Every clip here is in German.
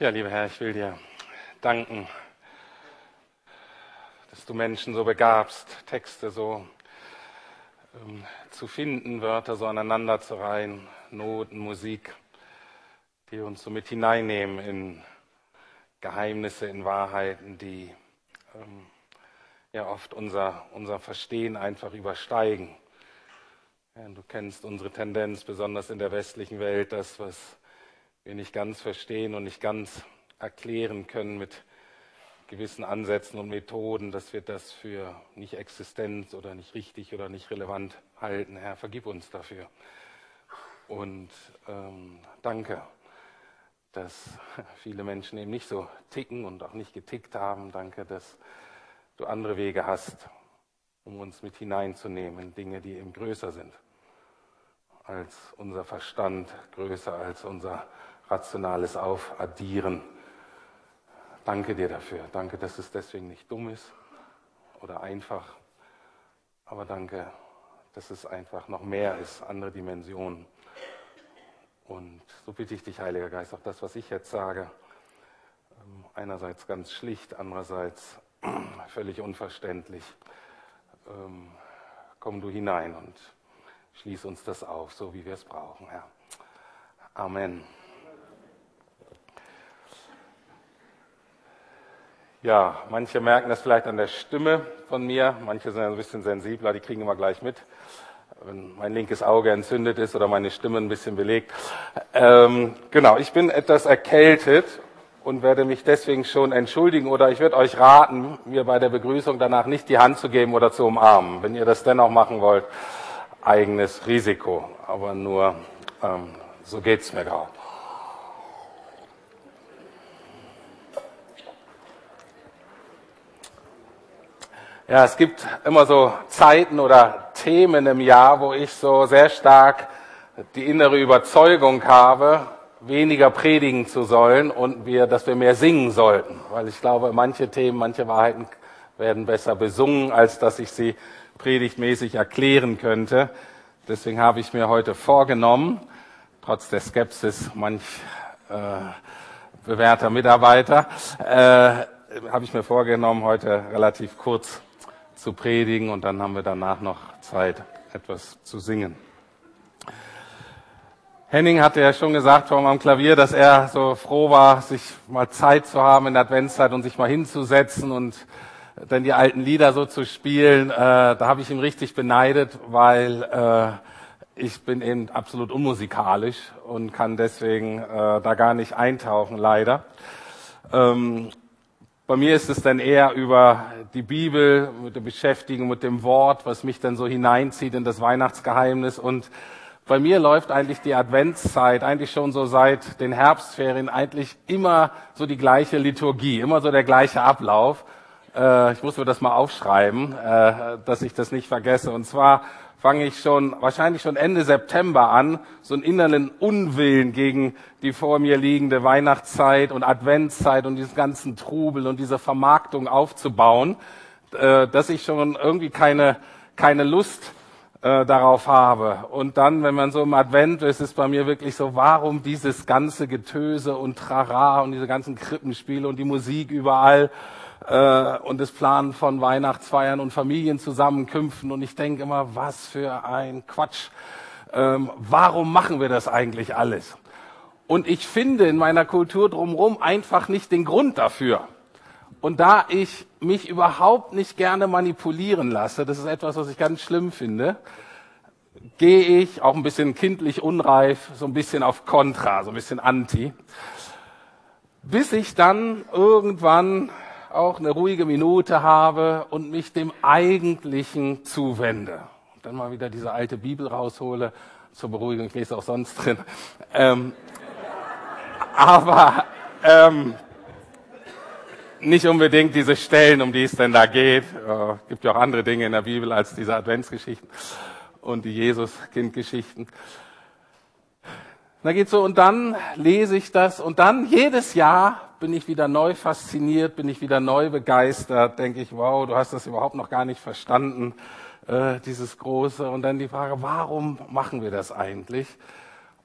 Ja, lieber Herr, ich will dir danken, dass du Menschen so begabst, Texte so ähm, zu finden, Wörter so aneinander zu reihen, Noten, Musik, die uns so mit hineinnehmen in Geheimnisse, in Wahrheiten, die ähm, ja oft unser, unser Verstehen einfach übersteigen. Ja, du kennst unsere Tendenz, besonders in der westlichen Welt, das, was wir nicht ganz verstehen und nicht ganz erklären können mit gewissen Ansätzen und Methoden, dass wir das für nicht existent oder nicht richtig oder nicht relevant halten. Herr, vergib uns dafür. Und ähm, danke, dass viele Menschen eben nicht so ticken und auch nicht getickt haben. Danke, dass du andere Wege hast, um uns mit hineinzunehmen in Dinge, die eben größer sind als unser Verstand, größer als unser rationales Aufaddieren. Danke dir dafür. Danke, dass es deswegen nicht dumm ist oder einfach. Aber danke, dass es einfach noch mehr ist, andere Dimensionen. Und so bitte ich dich, Heiliger Geist, auch das, was ich jetzt sage, ähm, einerseits ganz schlicht, andererseits völlig unverständlich. Ähm, komm du hinein und schließ uns das auf, so wie wir es brauchen, Herr. Amen. Ja, manche merken das vielleicht an der Stimme von mir, manche sind ein bisschen sensibler, die kriegen immer gleich mit, wenn mein linkes Auge entzündet ist oder meine Stimme ein bisschen belegt. Ähm, genau, ich bin etwas erkältet und werde mich deswegen schon entschuldigen oder ich würde euch raten, mir bei der Begrüßung danach nicht die Hand zu geben oder zu umarmen. Wenn ihr das dennoch machen wollt, eigenes Risiko, aber nur ähm, so geht's mir gerade. Ja, es gibt immer so Zeiten oder Themen im Jahr, wo ich so sehr stark die innere Überzeugung habe, weniger predigen zu sollen und wir, dass wir mehr singen sollten. Weil ich glaube, manche Themen, manche Wahrheiten werden besser besungen, als dass ich sie predigtmäßig erklären könnte. Deswegen habe ich mir heute vorgenommen, trotz der Skepsis manch äh, bewährter Mitarbeiter, äh, habe ich mir vorgenommen, heute relativ kurz zu predigen und dann haben wir danach noch Zeit, etwas zu singen. Henning hatte ja schon gesagt vor am Klavier, dass er so froh war, sich mal Zeit zu haben in der Adventszeit und sich mal hinzusetzen und dann die alten Lieder so zu spielen. Äh, da habe ich ihn richtig beneidet, weil äh, ich bin eben absolut unmusikalisch und kann deswegen äh, da gar nicht eintauchen, leider. Ähm, bei mir ist es dann eher über die Bibel, mit der Beschäftigung mit dem Wort, was mich dann so hineinzieht in das Weihnachtsgeheimnis. Und bei mir läuft eigentlich die Adventszeit, eigentlich schon so seit den Herbstferien, eigentlich immer so die gleiche Liturgie, immer so der gleiche Ablauf. Äh, ich muss mir das mal aufschreiben, äh, dass ich das nicht vergesse. Und zwar fange ich schon, wahrscheinlich schon Ende September an, so einen inneren Unwillen gegen die vor mir liegende Weihnachtszeit und Adventszeit und diesen ganzen Trubel und diese Vermarktung aufzubauen, äh, dass ich schon irgendwie keine, keine Lust äh, darauf habe. Und dann, wenn man so im Advent ist, ist bei mir wirklich so, warum dieses ganze Getöse und Trara und diese ganzen Krippenspiele und die Musik überall äh, und das Planen von Weihnachtsfeiern und Familienzusammenkünften. Und ich denke immer, was für ein Quatsch. Ähm, warum machen wir das eigentlich alles? Und ich finde in meiner Kultur drumherum einfach nicht den Grund dafür. Und da ich mich überhaupt nicht gerne manipulieren lasse, das ist etwas, was ich ganz schlimm finde, gehe ich auch ein bisschen kindlich unreif, so ein bisschen auf Kontra, so ein bisschen Anti, bis ich dann irgendwann auch eine ruhige Minute habe und mich dem Eigentlichen zuwende. Und dann mal wieder diese alte Bibel raushole, zur Beruhigung, ich lese auch sonst drin. Ähm, aber ähm, nicht unbedingt diese Stellen, um die es denn da geht. Äh, gibt ja auch andere Dinge in der Bibel als diese Adventsgeschichten und die Jesus-Kind-Geschichten. Da geht so, und dann lese ich das und dann jedes Jahr bin ich wieder neu fasziniert, bin ich wieder neu begeistert, denke ich, wow, du hast das überhaupt noch gar nicht verstanden, äh, dieses Große. Und dann die Frage, warum machen wir das eigentlich?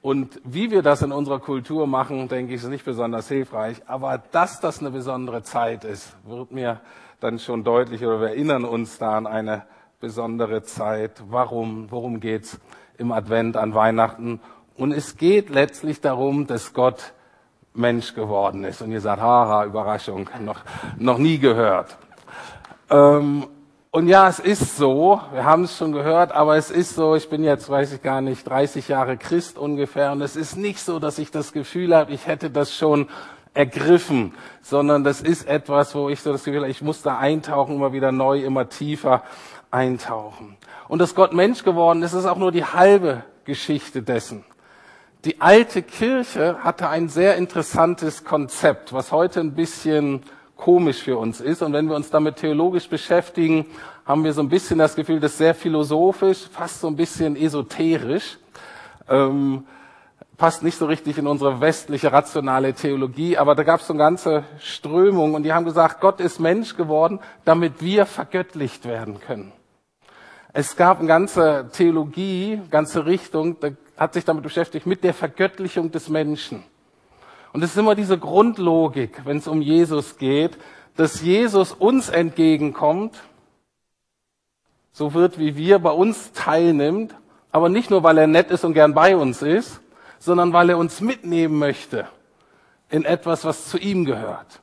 Und wie wir das in unserer Kultur machen, denke ich, ist nicht besonders hilfreich. Aber dass das eine besondere Zeit ist, wird mir dann schon deutlich oder wir erinnern uns da an eine besondere Zeit. Warum? Worum geht's im Advent an Weihnachten? Und es geht letztlich darum, dass Gott Mensch geworden ist. Und ihr sagt, haha, Überraschung, noch, noch nie gehört. Ähm, und ja, es ist so, wir haben es schon gehört, aber es ist so, ich bin jetzt, weiß ich gar nicht, 30 Jahre Christ ungefähr, und es ist nicht so, dass ich das Gefühl habe, ich hätte das schon ergriffen, sondern das ist etwas, wo ich so das Gefühl habe, ich muss da eintauchen, immer wieder neu, immer tiefer eintauchen. Und dass Gott Mensch geworden ist, ist auch nur die halbe Geschichte dessen. Die alte Kirche hatte ein sehr interessantes Konzept, was heute ein bisschen komisch für uns ist. Und wenn wir uns damit theologisch beschäftigen, haben wir so ein bisschen das Gefühl, das ist sehr philosophisch, fast so ein bisschen esoterisch. Ähm, passt nicht so richtig in unsere westliche rationale Theologie, aber da gab es so eine ganze Strömung und die haben gesagt, Gott ist Mensch geworden, damit wir vergöttlicht werden können. Es gab eine ganze Theologie, ganze Richtung, hat sich damit beschäftigt, mit der Vergöttlichung des Menschen. Und es ist immer diese Grundlogik, wenn es um Jesus geht, dass Jesus uns entgegenkommt, so wird, wie wir bei uns teilnimmt, aber nicht nur, weil er nett ist und gern bei uns ist, sondern weil er uns mitnehmen möchte in etwas, was zu ihm gehört.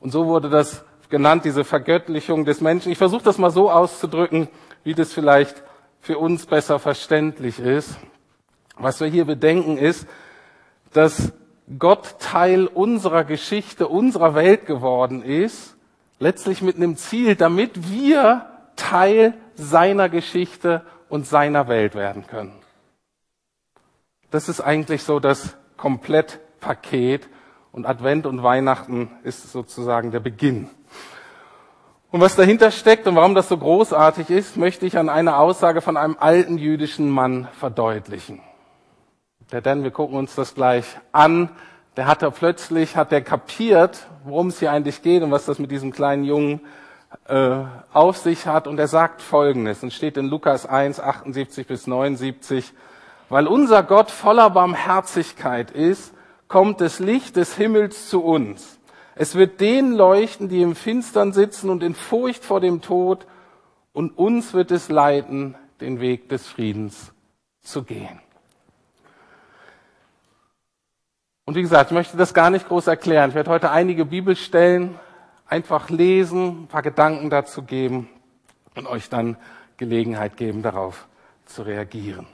Und so wurde das genannt, diese Vergöttlichung des Menschen. Ich versuche das mal so auszudrücken, wie das vielleicht für uns besser verständlich ist. Was wir hier bedenken ist, dass Gott Teil unserer Geschichte, unserer Welt geworden ist, letztlich mit einem Ziel, damit wir Teil seiner Geschichte und seiner Welt werden können. Das ist eigentlich so das Komplettpaket und Advent und Weihnachten ist sozusagen der Beginn. Und was dahinter steckt und warum das so großartig ist, möchte ich an einer Aussage von einem alten jüdischen Mann verdeutlichen. Der Dan, wir gucken uns das gleich an. Der hat er plötzlich, hat er kapiert, worum es hier eigentlich geht und was das mit diesem kleinen Jungen äh, auf sich hat. Und er sagt Folgendes, und steht in Lukas 1, 78 bis 79, weil unser Gott voller Barmherzigkeit ist, kommt das Licht des Himmels zu uns. Es wird denen leuchten, die im Finstern sitzen und in Furcht vor dem Tod, und uns wird es leiten, den Weg des Friedens zu gehen. Und wie gesagt, ich möchte das gar nicht groß erklären. Ich werde heute einige Bibelstellen einfach lesen, ein paar Gedanken dazu geben und euch dann Gelegenheit geben, darauf zu reagieren.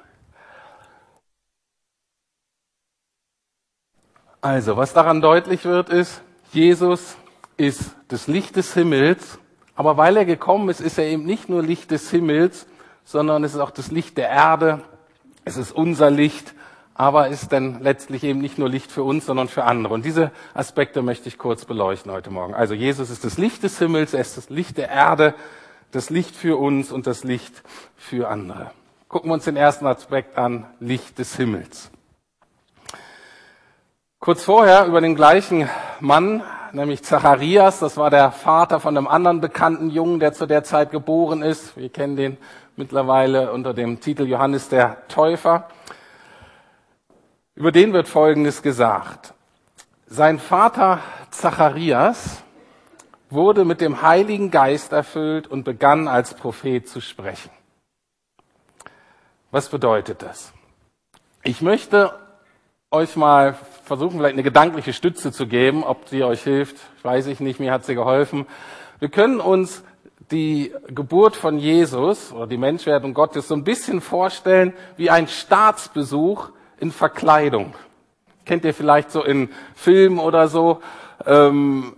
Also, was daran deutlich wird, ist, Jesus ist das Licht des Himmels, aber weil er gekommen ist, ist er eben nicht nur Licht des Himmels, sondern es ist auch das Licht der Erde, es ist unser Licht aber ist dann letztlich eben nicht nur Licht für uns, sondern für andere. Und diese Aspekte möchte ich kurz beleuchten heute Morgen. Also Jesus ist das Licht des Himmels, er ist das Licht der Erde, das Licht für uns und das Licht für andere. Gucken wir uns den ersten Aspekt an, Licht des Himmels. Kurz vorher über den gleichen Mann, nämlich Zacharias, das war der Vater von einem anderen bekannten Jungen, der zu der Zeit geboren ist. Wir kennen den mittlerweile unter dem Titel Johannes der Täufer. Über den wird Folgendes gesagt. Sein Vater Zacharias wurde mit dem Heiligen Geist erfüllt und begann als Prophet zu sprechen. Was bedeutet das? Ich möchte euch mal versuchen, vielleicht eine gedankliche Stütze zu geben. Ob sie euch hilft, weiß ich nicht. Mir hat sie geholfen. Wir können uns die Geburt von Jesus oder die Menschwerdung Gottes so ein bisschen vorstellen wie ein Staatsbesuch in Verkleidung. Kennt ihr vielleicht so in Filmen oder so? Ähm,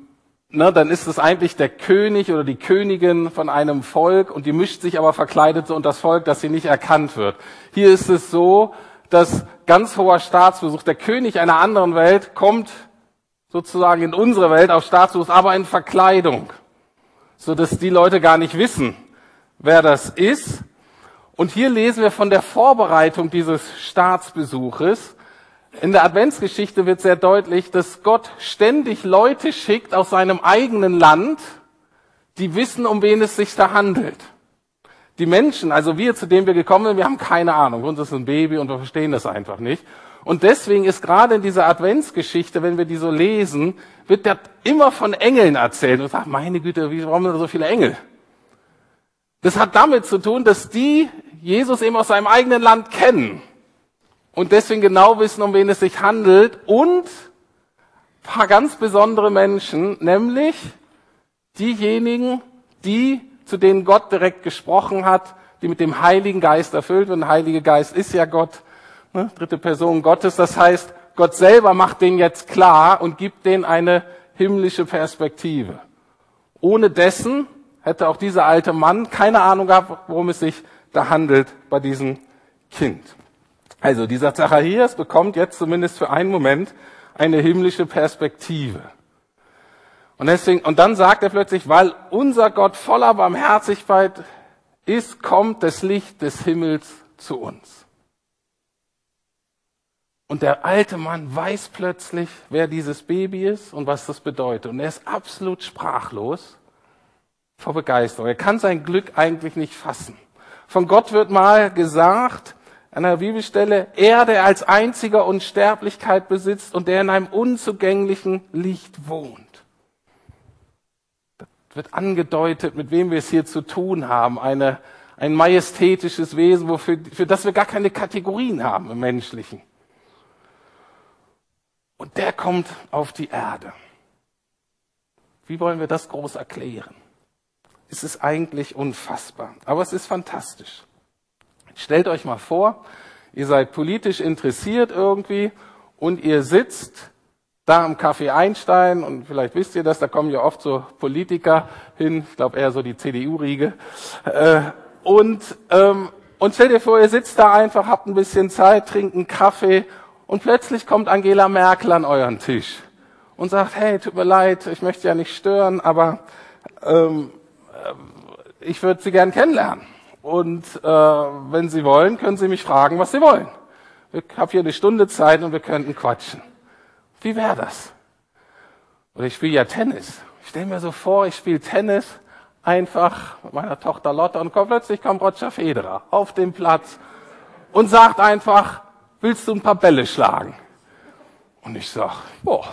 ne, dann ist es eigentlich der König oder die Königin von einem Volk und die mischt sich aber verkleidet so unter das Volk, dass sie nicht erkannt wird. Hier ist es so, dass ganz hoher Staatsbesuch, der König einer anderen Welt kommt sozusagen in unsere Welt auf Staatsbesuch, aber in Verkleidung, so dass die Leute gar nicht wissen, wer das ist und hier lesen wir von der Vorbereitung dieses Staatsbesuches. In der Adventsgeschichte wird sehr deutlich, dass Gott ständig Leute schickt aus seinem eigenen Land, die wissen, um wen es sich da handelt. Die Menschen, also wir, zu denen wir gekommen sind, wir haben keine Ahnung. Uns ist ein Baby und wir verstehen das einfach nicht. Und deswegen ist gerade in dieser Adventsgeschichte, wenn wir die so lesen, wird da immer von Engeln erzählt. Und sagt, meine Güte, warum sind da so viele Engel? Das hat damit zu tun, dass die Jesus eben aus seinem eigenen Land kennen und deswegen genau wissen, um wen es sich handelt und paar ganz besondere Menschen, nämlich diejenigen, die, zu denen Gott direkt gesprochen hat, die mit dem Heiligen Geist erfüllt werden. Der Heilige Geist ist ja Gott ne, dritte Person Gottes. Das heißt, Gott selber macht den jetzt klar und gibt denen eine himmlische Perspektive. Ohne dessen hätte auch dieser alte Mann keine Ahnung gehabt, worum es sich da handelt bei diesem Kind. Also dieser Zacharias bekommt jetzt zumindest für einen Moment eine himmlische Perspektive. Und deswegen, und dann sagt er plötzlich, weil unser Gott voller Barmherzigkeit ist, kommt das Licht des Himmels zu uns. Und der alte Mann weiß plötzlich, wer dieses Baby ist und was das bedeutet. Und er ist absolut sprachlos vor Begeisterung. Er kann sein Glück eigentlich nicht fassen. Von Gott wird mal gesagt, an einer Bibelstelle, er, der als einziger Unsterblichkeit besitzt und der in einem unzugänglichen Licht wohnt. Das wird angedeutet, mit wem wir es hier zu tun haben. Eine, ein majestätisches Wesen, wofür, für das wir gar keine Kategorien haben im Menschlichen. Und der kommt auf die Erde. Wie wollen wir das groß erklären? Es ist eigentlich unfassbar, aber es ist fantastisch. Stellt euch mal vor, ihr seid politisch interessiert irgendwie und ihr sitzt da am Café Einstein und vielleicht wisst ihr das, da kommen ja oft so Politiker hin, ich glaube eher so die CDU-Riege. Äh, und, ähm, und stellt ihr vor, ihr sitzt da einfach, habt ein bisschen Zeit, trinkt einen Kaffee und plötzlich kommt Angela Merkel an euren Tisch und sagt, hey, tut mir leid, ich möchte ja nicht stören, aber ähm, äh, ich würde Sie gern kennenlernen. Und äh, wenn Sie wollen, können Sie mich fragen, was Sie wollen. Ich habe hier eine Stunde Zeit und wir könnten quatschen. Wie wäre das? Oder ich spiele ja Tennis. Ich stelle mir so vor, ich spiele Tennis einfach mit meiner Tochter Lotte und kommt, plötzlich kommt Roger Federer auf den Platz und sagt einfach, willst du ein paar Bälle schlagen? Und ich sag, boah.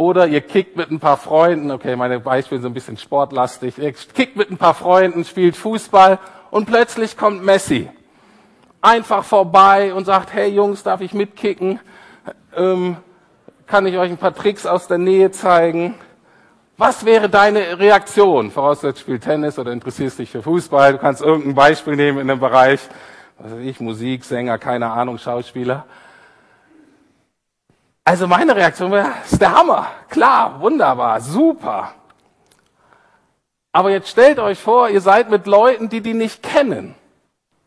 Oder ihr kickt mit ein paar Freunden, okay, meine Beispiele sind ein bisschen sportlastig, ihr kickt mit ein paar Freunden, spielt Fußball und plötzlich kommt Messi einfach vorbei und sagt, hey Jungs, darf ich mitkicken? Ähm, kann ich euch ein paar Tricks aus der Nähe zeigen? Was wäre deine Reaktion? Voraussetzt spielt Tennis oder interessierst dich für Fußball. Du kannst irgendein Beispiel nehmen in dem Bereich was weiß ich, Musik, Sänger, keine Ahnung, Schauspieler. Also meine Reaktion wäre, ist der Hammer. Klar, wunderbar, super. Aber jetzt stellt euch vor, ihr seid mit Leuten, die die nicht kennen,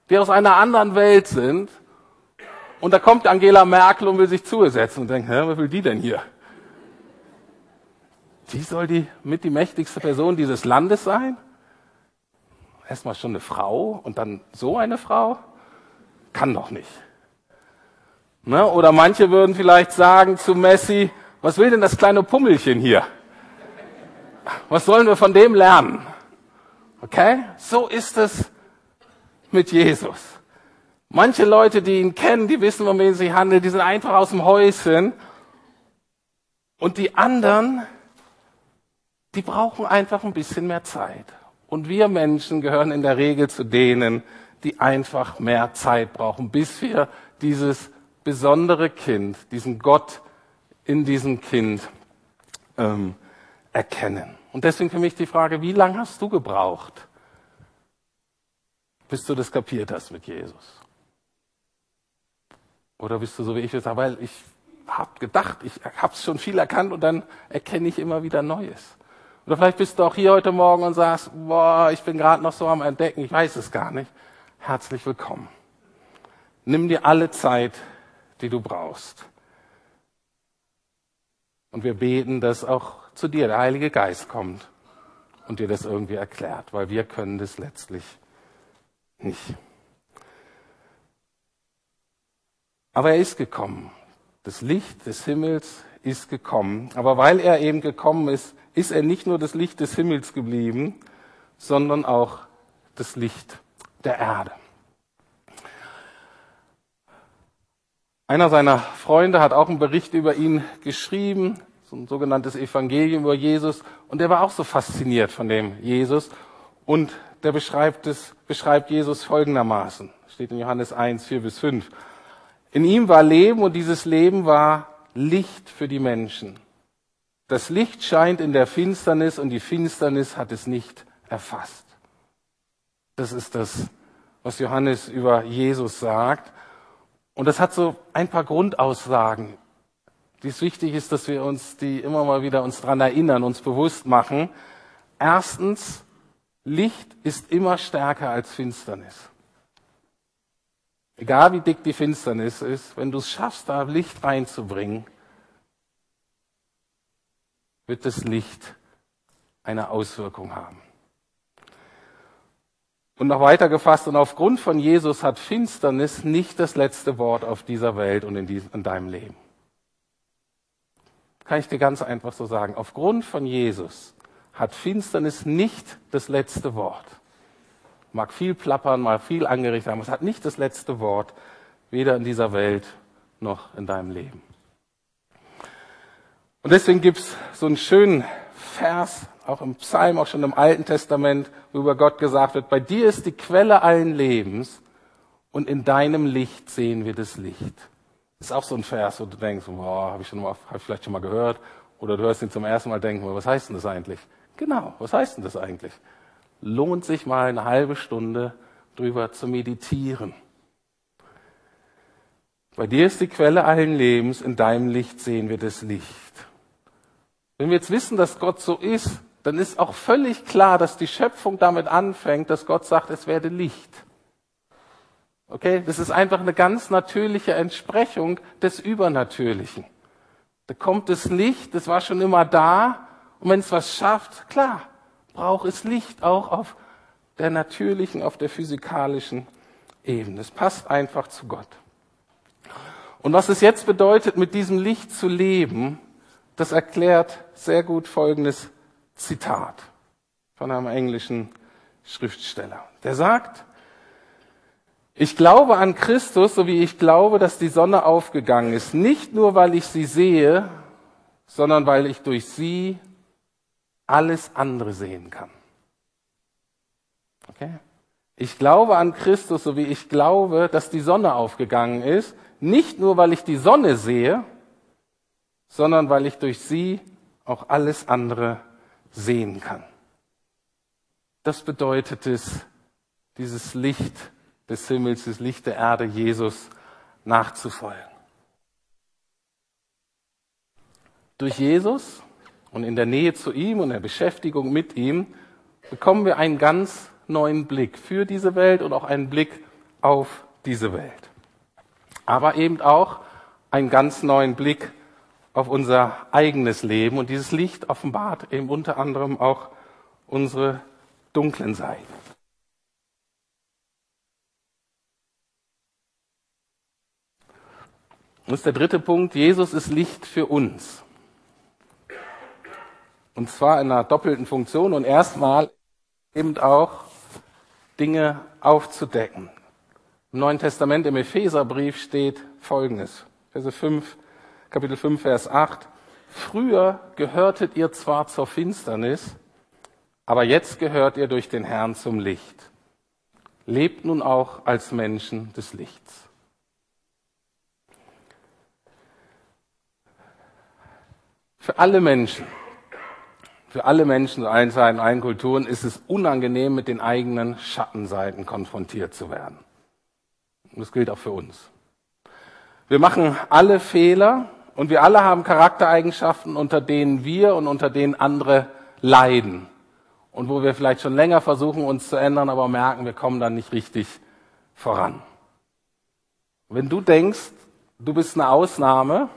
die aus einer anderen Welt sind. Und da kommt Angela Merkel und will sich zusetzen und denkt, hä, was will die denn hier? Die soll die mit die mächtigste Person dieses Landes sein? Erstmal schon eine Frau und dann so eine Frau? Kann doch nicht. Ne? Oder manche würden vielleicht sagen zu Messi, was will denn das kleine Pummelchen hier? Was sollen wir von dem lernen? Okay? So ist es mit Jesus. Manche Leute, die ihn kennen, die wissen, um wen sich handelt, die sind einfach aus dem Häuschen. Und die anderen, die brauchen einfach ein bisschen mehr Zeit. Und wir Menschen gehören in der Regel zu denen, die einfach mehr Zeit brauchen, bis wir dieses besondere Kind, diesen Gott in diesem Kind ähm, erkennen. Und deswegen für mich die Frage, wie lange hast du gebraucht, bis du das kapiert hast mit Jesus? Oder bist du so wie ich jetzt, weil ich habe gedacht, ich habe schon viel erkannt und dann erkenne ich immer wieder Neues. Oder vielleicht bist du auch hier heute Morgen und sagst, boah, ich bin gerade noch so am Entdecken, ich weiß es gar nicht herzlich willkommen. Nimm dir alle Zeit, die du brauchst. Und wir beten, dass auch zu dir der Heilige Geist kommt und dir das irgendwie erklärt, weil wir können das letztlich nicht. Aber er ist gekommen. Das Licht des Himmels ist gekommen. Aber weil er eben gekommen ist, ist er nicht nur das Licht des Himmels geblieben, sondern auch das Licht der Erde. Einer seiner Freunde hat auch einen Bericht über ihn geschrieben, so ein sogenanntes Evangelium über Jesus, und der war auch so fasziniert von dem Jesus und der beschreibt es, beschreibt Jesus folgendermaßen. Steht in Johannes 1, 4 bis 5. In ihm war Leben und dieses Leben war Licht für die Menschen. Das Licht scheint in der Finsternis und die Finsternis hat es nicht erfasst. Das ist das, was Johannes über Jesus sagt. Und das hat so ein paar Grundaussagen, die es wichtig ist, dass wir uns die immer mal wieder uns dran erinnern, uns bewusst machen. Erstens, Licht ist immer stärker als Finsternis. Egal wie dick die Finsternis ist, wenn du es schaffst, da Licht reinzubringen, wird das Licht eine Auswirkung haben. Und noch weiter gefasst, und aufgrund von Jesus hat Finsternis nicht das letzte Wort auf dieser Welt und in, diesem, in deinem Leben. Kann ich dir ganz einfach so sagen. Aufgrund von Jesus hat Finsternis nicht das letzte Wort. Mag viel plappern, mag viel angerichtet haben, es hat nicht das letzte Wort, weder in dieser Welt noch in deinem Leben. Und deswegen gibt's so einen schönen Vers, auch im Psalm, auch schon im Alten Testament, wo über Gott gesagt wird, bei dir ist die Quelle allen Lebens und in deinem Licht sehen wir das Licht. Ist auch so ein Vers, wo du denkst, boah, habe ich, schon mal, hab ich vielleicht schon mal gehört, oder du hörst ihn zum ersten Mal denken, was heißt denn das eigentlich? Genau, was heißt denn das eigentlich? Lohnt sich mal eine halbe Stunde drüber zu meditieren. Bei dir ist die Quelle allen Lebens, in deinem Licht sehen wir das Licht. Wenn wir jetzt wissen, dass Gott so ist, dann ist auch völlig klar, dass die Schöpfung damit anfängt, dass Gott sagt, es werde Licht. Okay, das ist einfach eine ganz natürliche Entsprechung des Übernatürlichen. Da kommt das Licht, das war schon immer da, und wenn es was schafft, klar, braucht es Licht auch auf der natürlichen, auf der physikalischen Ebene. Es passt einfach zu Gott. Und was es jetzt bedeutet, mit diesem Licht zu leben, das erklärt sehr gut folgendes Zitat von einem englischen Schriftsteller. Der sagt, ich glaube an Christus, so wie ich glaube, dass die Sonne aufgegangen ist, nicht nur weil ich sie sehe, sondern weil ich durch sie alles andere sehen kann. Okay? Ich glaube an Christus, so wie ich glaube, dass die Sonne aufgegangen ist, nicht nur weil ich die Sonne sehe, sondern weil ich durch sie auch alles andere sehen kann. Das bedeutet es, dieses Licht des Himmels, das Licht der Erde, Jesus nachzufolgen. Durch Jesus und in der Nähe zu ihm und der Beschäftigung mit ihm bekommen wir einen ganz neuen Blick für diese Welt und auch einen Blick auf diese Welt. Aber eben auch einen ganz neuen Blick auf unser eigenes Leben. Und dieses Licht offenbart eben unter anderem auch unsere dunklen Seiten. Das ist der dritte Punkt. Jesus ist Licht für uns. Und zwar in einer doppelten Funktion und erstmal eben auch Dinge aufzudecken. Im Neuen Testament im Epheserbrief steht Folgendes. Verse 5 Kapitel 5, Vers 8. Früher gehörtet ihr zwar zur Finsternis, aber jetzt gehört ihr durch den Herrn zum Licht. Lebt nun auch als Menschen des Lichts. Für alle Menschen, für alle Menschen zu allen Zeiten, allen Kulturen ist es unangenehm, mit den eigenen Schattenseiten konfrontiert zu werden. Und das gilt auch für uns. Wir machen alle Fehler und wir alle haben Charaktereigenschaften, unter denen wir und unter denen andere leiden. Und wo wir vielleicht schon länger versuchen, uns zu ändern, aber merken, wir kommen dann nicht richtig voran. Wenn du denkst, du bist eine Ausnahme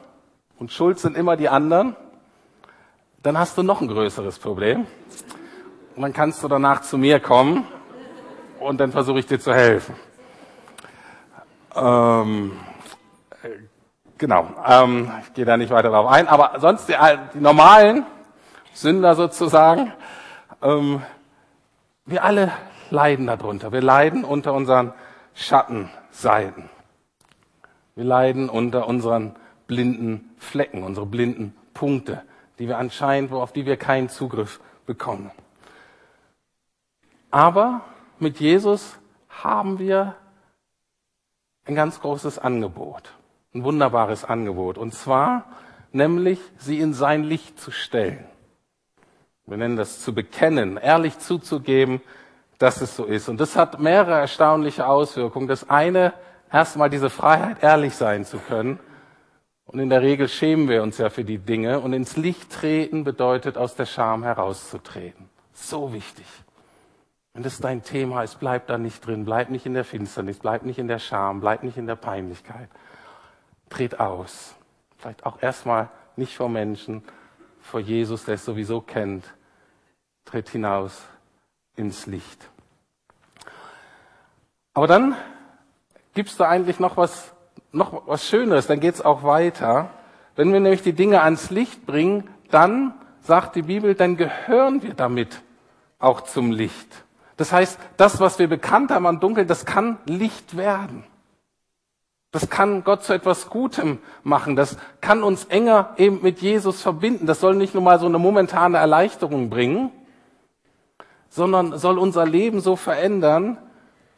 und schuld sind immer die anderen, dann hast du noch ein größeres Problem. Und dann kannst du danach zu mir kommen und dann versuche ich dir zu helfen. Ähm, Genau, ähm, ich gehe da nicht weiter darauf ein, aber sonst die, die normalen Sünder sozusagen, ähm, wir alle leiden darunter. Wir leiden unter unseren Schattenseiten. Wir leiden unter unseren blinden Flecken, unsere blinden Punkte, die wir anscheinend, auf die wir keinen Zugriff bekommen. Aber mit Jesus haben wir ein ganz großes Angebot, ein wunderbares Angebot. Und zwar nämlich, sie in sein Licht zu stellen. Wir nennen das zu bekennen, ehrlich zuzugeben, dass es so ist. Und das hat mehrere erstaunliche Auswirkungen. Das eine, erstmal diese Freiheit, ehrlich sein zu können. Und in der Regel schämen wir uns ja für die Dinge. Und ins Licht treten bedeutet, aus der Scham herauszutreten. So wichtig. Wenn das dein Thema ist, bleib da nicht drin, bleib nicht in der Finsternis, bleib nicht in der Scham, bleib nicht in der Peinlichkeit. Tret aus. Vielleicht auch erstmal nicht vor Menschen, vor Jesus, der es sowieso kennt. Tritt hinaus ins Licht. Aber dann gibt's da eigentlich noch was, noch was Schöneres, dann geht's auch weiter. Wenn wir nämlich die Dinge ans Licht bringen, dann sagt die Bibel, dann gehören wir damit auch zum Licht. Das heißt, das, was wir bekannt haben an Dunkel, das kann Licht werden. Das kann Gott zu etwas Gutem machen. Das kann uns enger eben mit Jesus verbinden. Das soll nicht nur mal so eine momentane Erleichterung bringen, sondern soll unser Leben so verändern,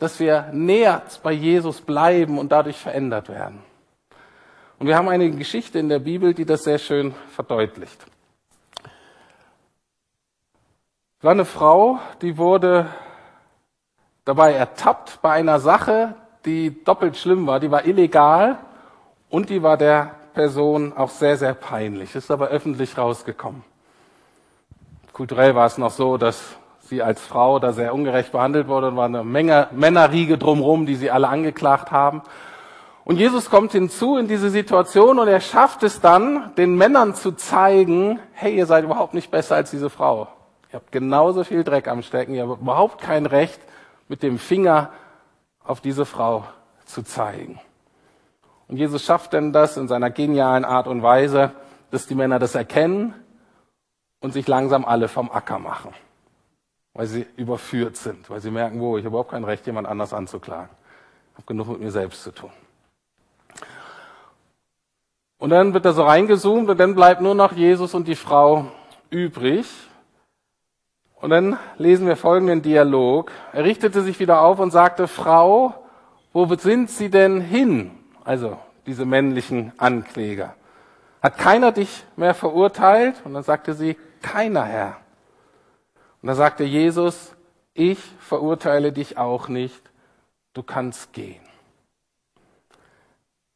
dass wir näher bei Jesus bleiben und dadurch verändert werden. Und wir haben eine Geschichte in der Bibel, die das sehr schön verdeutlicht. Es war eine Frau, die wurde dabei ertappt bei einer Sache, die doppelt schlimm war. Die war illegal und die war der Person auch sehr, sehr peinlich. Ist aber öffentlich rausgekommen. Kulturell war es noch so, dass sie als Frau da sehr ungerecht behandelt wurde und war eine Menge Männerriege drumherum, die sie alle angeklagt haben. Und Jesus kommt hinzu in diese Situation und er schafft es dann, den Männern zu zeigen, hey, ihr seid überhaupt nicht besser als diese Frau. Ihr habt genauso viel Dreck am Stecken, ihr habt überhaupt kein Recht, mit dem Finger auf diese Frau zu zeigen. Und Jesus schafft denn das in seiner genialen Art und Weise, dass die Männer das erkennen und sich langsam alle vom Acker machen, weil sie überführt sind, weil sie merken, wo, ich habe überhaupt kein Recht, jemand anders anzuklagen. Ich habe genug mit mir selbst zu tun. Und dann wird er so reingezoomt und dann bleibt nur noch Jesus und die Frau übrig. Und dann lesen wir folgenden Dialog. Er richtete sich wieder auf und sagte, Frau, wo sind Sie denn hin? Also diese männlichen Ankläger. Hat keiner dich mehr verurteilt? Und dann sagte sie, keiner Herr. Und dann sagte Jesus, ich verurteile dich auch nicht, du kannst gehen.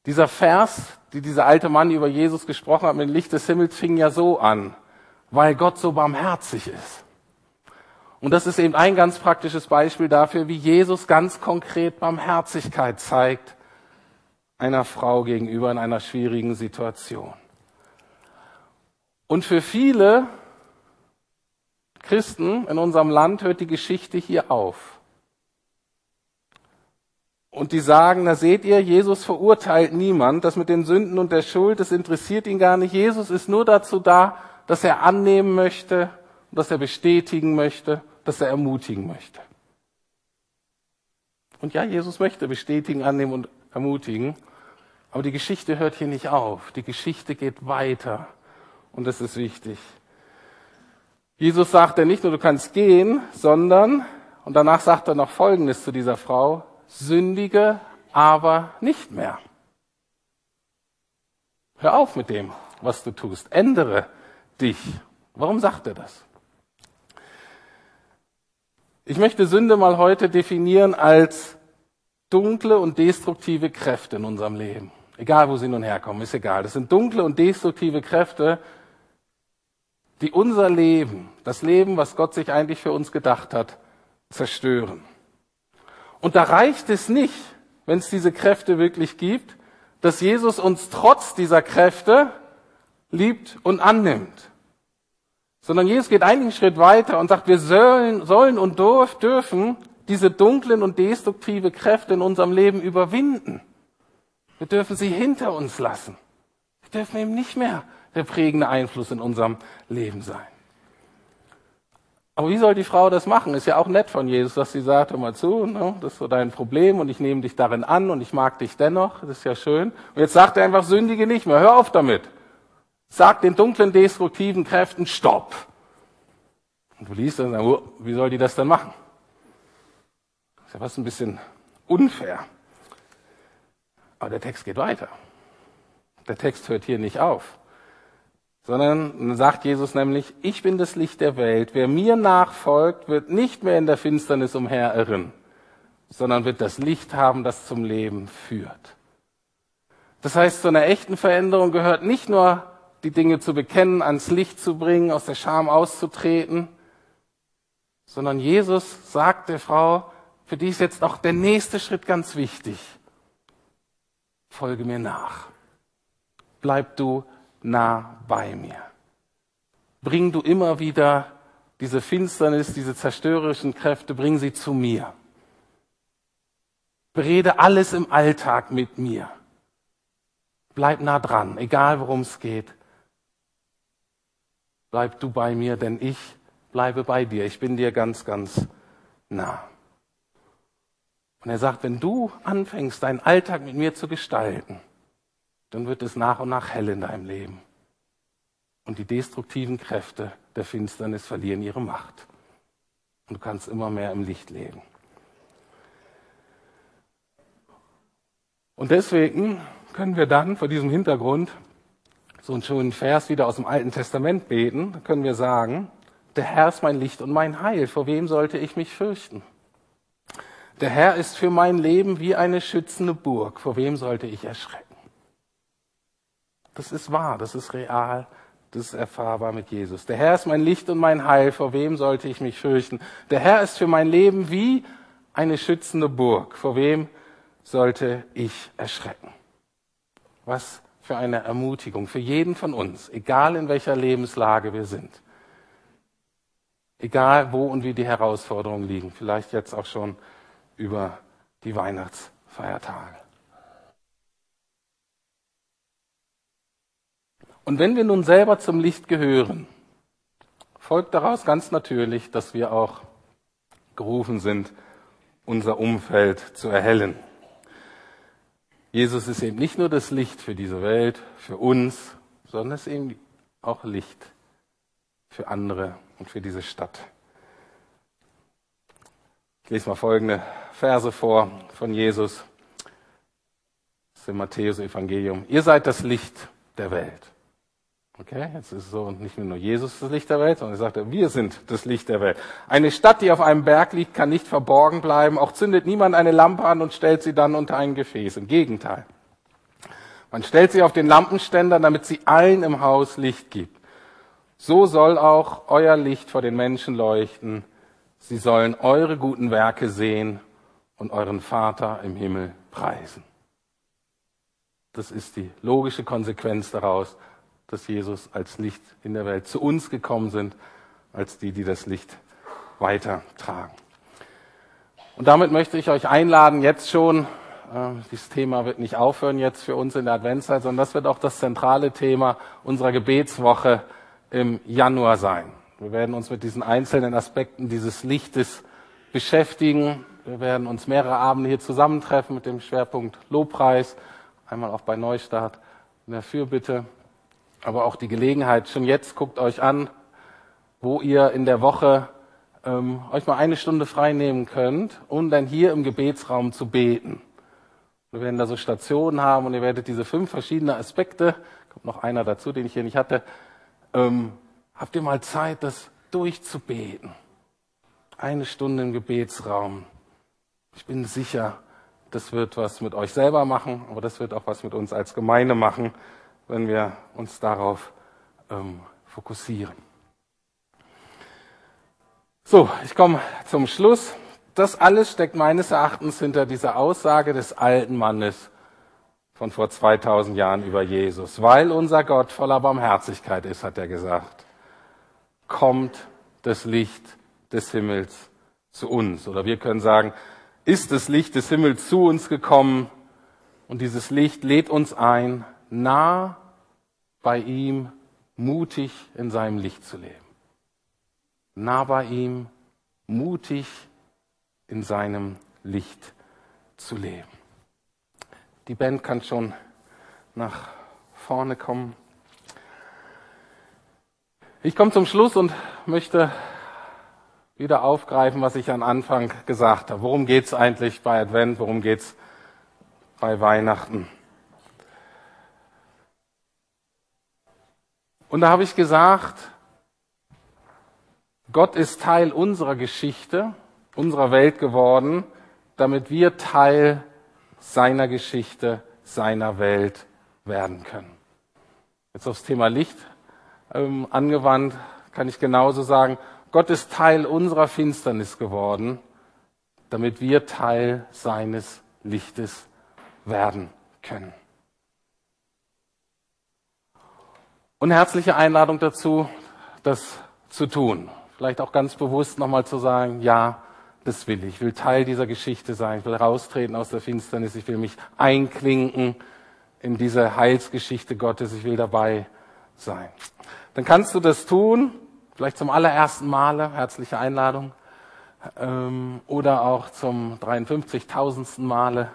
Dieser Vers, die dieser alte Mann über Jesus gesprochen hat mit dem Licht des Himmels, fing ja so an, weil Gott so barmherzig ist. Und das ist eben ein ganz praktisches Beispiel dafür, wie Jesus ganz konkret Barmherzigkeit zeigt einer Frau gegenüber in einer schwierigen Situation. Und für viele Christen in unserem Land hört die Geschichte hier auf. Und die sagen, da seht ihr, Jesus verurteilt niemand. Das mit den Sünden und der Schuld, das interessiert ihn gar nicht. Jesus ist nur dazu da, dass er annehmen möchte, dass er bestätigen möchte dass er ermutigen möchte. Und ja, Jesus möchte bestätigen, annehmen und ermutigen. Aber die Geschichte hört hier nicht auf. Die Geschichte geht weiter. Und das ist wichtig. Jesus sagt er nicht nur, du kannst gehen, sondern, und danach sagt er noch Folgendes zu dieser Frau, sündige aber nicht mehr. Hör auf mit dem, was du tust. Ändere dich. Warum sagt er das? Ich möchte Sünde mal heute definieren als dunkle und destruktive Kräfte in unserem Leben. Egal, wo sie nun herkommen, ist egal. Das sind dunkle und destruktive Kräfte, die unser Leben, das Leben, was Gott sich eigentlich für uns gedacht hat, zerstören. Und da reicht es nicht, wenn es diese Kräfte wirklich gibt, dass Jesus uns trotz dieser Kräfte liebt und annimmt sondern Jesus geht einen Schritt weiter und sagt, wir sollen, sollen und dürfen diese dunklen und destruktive Kräfte in unserem Leben überwinden. Wir dürfen sie hinter uns lassen. Wir dürfen eben nicht mehr der prägende Einfluss in unserem Leben sein. Aber wie soll die Frau das machen? Ist ja auch nett von Jesus, dass sie sagt, hör mal zu, ne, das ist so dein Problem und ich nehme dich darin an und ich mag dich dennoch, das ist ja schön. Und jetzt sagt er einfach, sündige nicht mehr, hör auf damit. Sag den dunklen, destruktiven Kräften, stopp. Und du liest dann, oh, wie soll die das denn machen? Das ist ja fast ein bisschen unfair. Aber der Text geht weiter. Der Text hört hier nicht auf sondern dann sagt Jesus nämlich, ich bin das Licht der Welt. Wer mir nachfolgt, wird nicht mehr in der Finsternis umherirren, sondern wird das Licht haben, das zum Leben führt. Das heißt, zu einer echten Veränderung gehört nicht nur die Dinge zu bekennen, ans Licht zu bringen, aus der Scham auszutreten, sondern Jesus sagt der Frau, für die ist jetzt auch der nächste Schritt ganz wichtig. Folge mir nach. Bleib du nah bei mir. Bring du immer wieder diese Finsternis, diese zerstörerischen Kräfte, bring sie zu mir. Berede alles im Alltag mit mir. Bleib nah dran, egal worum es geht. Bleib du bei mir, denn ich bleibe bei dir. Ich bin dir ganz, ganz nah. Und er sagt, wenn du anfängst, deinen Alltag mit mir zu gestalten, dann wird es nach und nach hell in deinem Leben. Und die destruktiven Kräfte der Finsternis verlieren ihre Macht. Und du kannst immer mehr im Licht leben. Und deswegen können wir dann vor diesem Hintergrund so einen schönen Vers wieder aus dem Alten Testament beten. Können wir sagen, der Herr ist mein Licht und mein Heil. Vor wem sollte ich mich fürchten? Der Herr ist für mein Leben wie eine schützende Burg. Vor wem sollte ich erschrecken? Das ist wahr, das ist real, das ist erfahrbar mit Jesus. Der Herr ist mein Licht und mein Heil, vor wem sollte ich mich fürchten? Der Herr ist für mein Leben wie eine schützende Burg, vor wem sollte ich erschrecken? Was für eine Ermutigung für jeden von uns, egal in welcher Lebenslage wir sind. Egal wo und wie die Herausforderungen liegen, vielleicht jetzt auch schon über die Weihnachtsfeiertage. Und wenn wir nun selber zum Licht gehören, folgt daraus ganz natürlich, dass wir auch gerufen sind, unser Umfeld zu erhellen. Jesus ist eben nicht nur das Licht für diese Welt, für uns, sondern es ist eben auch Licht für andere und für diese Stadt. Ich lese mal folgende Verse vor von Jesus. Das ist im Matthäus Evangelium. Ihr seid das Licht der Welt. Okay, jetzt ist so nicht nur Jesus das Licht der Welt, sondern er sagt, wir sind das Licht der Welt. Eine Stadt, die auf einem Berg liegt, kann nicht verborgen bleiben. Auch zündet niemand eine Lampe an und stellt sie dann unter ein Gefäß. Im Gegenteil. Man stellt sie auf den Lampenständer, damit sie allen im Haus Licht gibt. So soll auch euer Licht vor den Menschen leuchten. Sie sollen eure guten Werke sehen und euren Vater im Himmel preisen. Das ist die logische Konsequenz daraus, dass Jesus als Licht in der Welt zu uns gekommen sind, als die, die das Licht weitertragen. Und damit möchte ich euch einladen, jetzt schon, äh, dieses Thema wird nicht aufhören jetzt für uns in der Adventszeit, sondern das wird auch das zentrale Thema unserer Gebetswoche im Januar sein. Wir werden uns mit diesen einzelnen Aspekten dieses Lichtes beschäftigen. Wir werden uns mehrere Abende hier zusammentreffen mit dem Schwerpunkt Lobpreis, einmal auch bei Neustart in der Fürbitte aber auch die Gelegenheit, schon jetzt guckt euch an, wo ihr in der Woche ähm, euch mal eine Stunde frei nehmen könnt, um dann hier im Gebetsraum zu beten. Wir werden da so Stationen haben und ihr werdet diese fünf verschiedene Aspekte, kommt noch einer dazu, den ich hier nicht hatte, ähm, habt ihr mal Zeit, das durchzubeten. Eine Stunde im Gebetsraum. Ich bin sicher, das wird was mit euch selber machen, aber das wird auch was mit uns als Gemeinde machen wenn wir uns darauf ähm, fokussieren. So, ich komme zum Schluss. Das alles steckt meines Erachtens hinter dieser Aussage des alten Mannes von vor 2000 Jahren über Jesus. Weil unser Gott voller Barmherzigkeit ist, hat er gesagt, kommt das Licht des Himmels zu uns. Oder wir können sagen, ist das Licht des Himmels zu uns gekommen und dieses Licht lädt uns ein, nah bei ihm mutig in seinem Licht zu leben. nah bei ihm, mutig in seinem Licht zu leben. Die Band kann schon nach vorne kommen. Ich komme zum Schluss und möchte wieder aufgreifen, was ich am Anfang gesagt habe. Worum geht es eigentlich bei Advent? Worum geht es bei Weihnachten? Und da habe ich gesagt, Gott ist Teil unserer Geschichte, unserer Welt geworden, damit wir Teil seiner Geschichte, seiner Welt werden können. Jetzt aufs Thema Licht ähm, angewandt, kann ich genauso sagen, Gott ist Teil unserer Finsternis geworden, damit wir Teil seines Lichtes werden können. Und herzliche Einladung dazu, das zu tun. Vielleicht auch ganz bewusst nochmal zu sagen, ja, das will ich. Ich will Teil dieser Geschichte sein. Ich will raustreten aus der Finsternis. Ich will mich einklinken in diese Heilsgeschichte Gottes. Ich will dabei sein. Dann kannst du das tun, vielleicht zum allerersten Male, herzliche Einladung, ähm, oder auch zum 53.000. Male.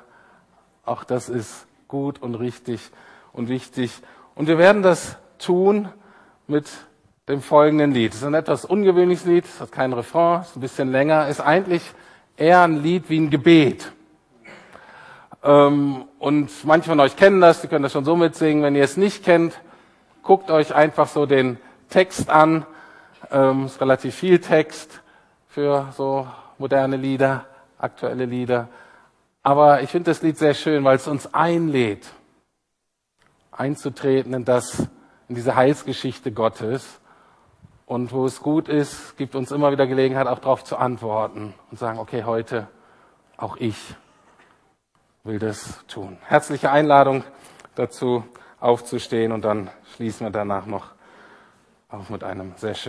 Auch das ist gut und richtig und wichtig. Und wir werden das tun mit dem folgenden Lied. Es ist ein etwas ungewöhnliches Lied, es hat kein Refrain, ist ein bisschen länger, ist eigentlich eher ein Lied wie ein Gebet. Ähm, und manche von euch kennen das, die können das schon so mitsingen. Wenn ihr es nicht kennt, guckt euch einfach so den Text an. Ähm, ist relativ viel Text für so moderne Lieder, aktuelle Lieder. Aber ich finde das Lied sehr schön, weil es uns einlädt, einzutreten in das, in diese Heilsgeschichte Gottes. Und wo es gut ist, gibt uns immer wieder Gelegenheit, auch darauf zu antworten und sagen, okay, heute auch ich will das tun. Herzliche Einladung dazu, aufzustehen und dann schließen wir danach noch auf mit einem sehr schönen